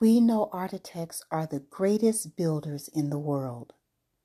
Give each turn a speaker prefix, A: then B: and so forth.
A: We know architects are the greatest builders in the world.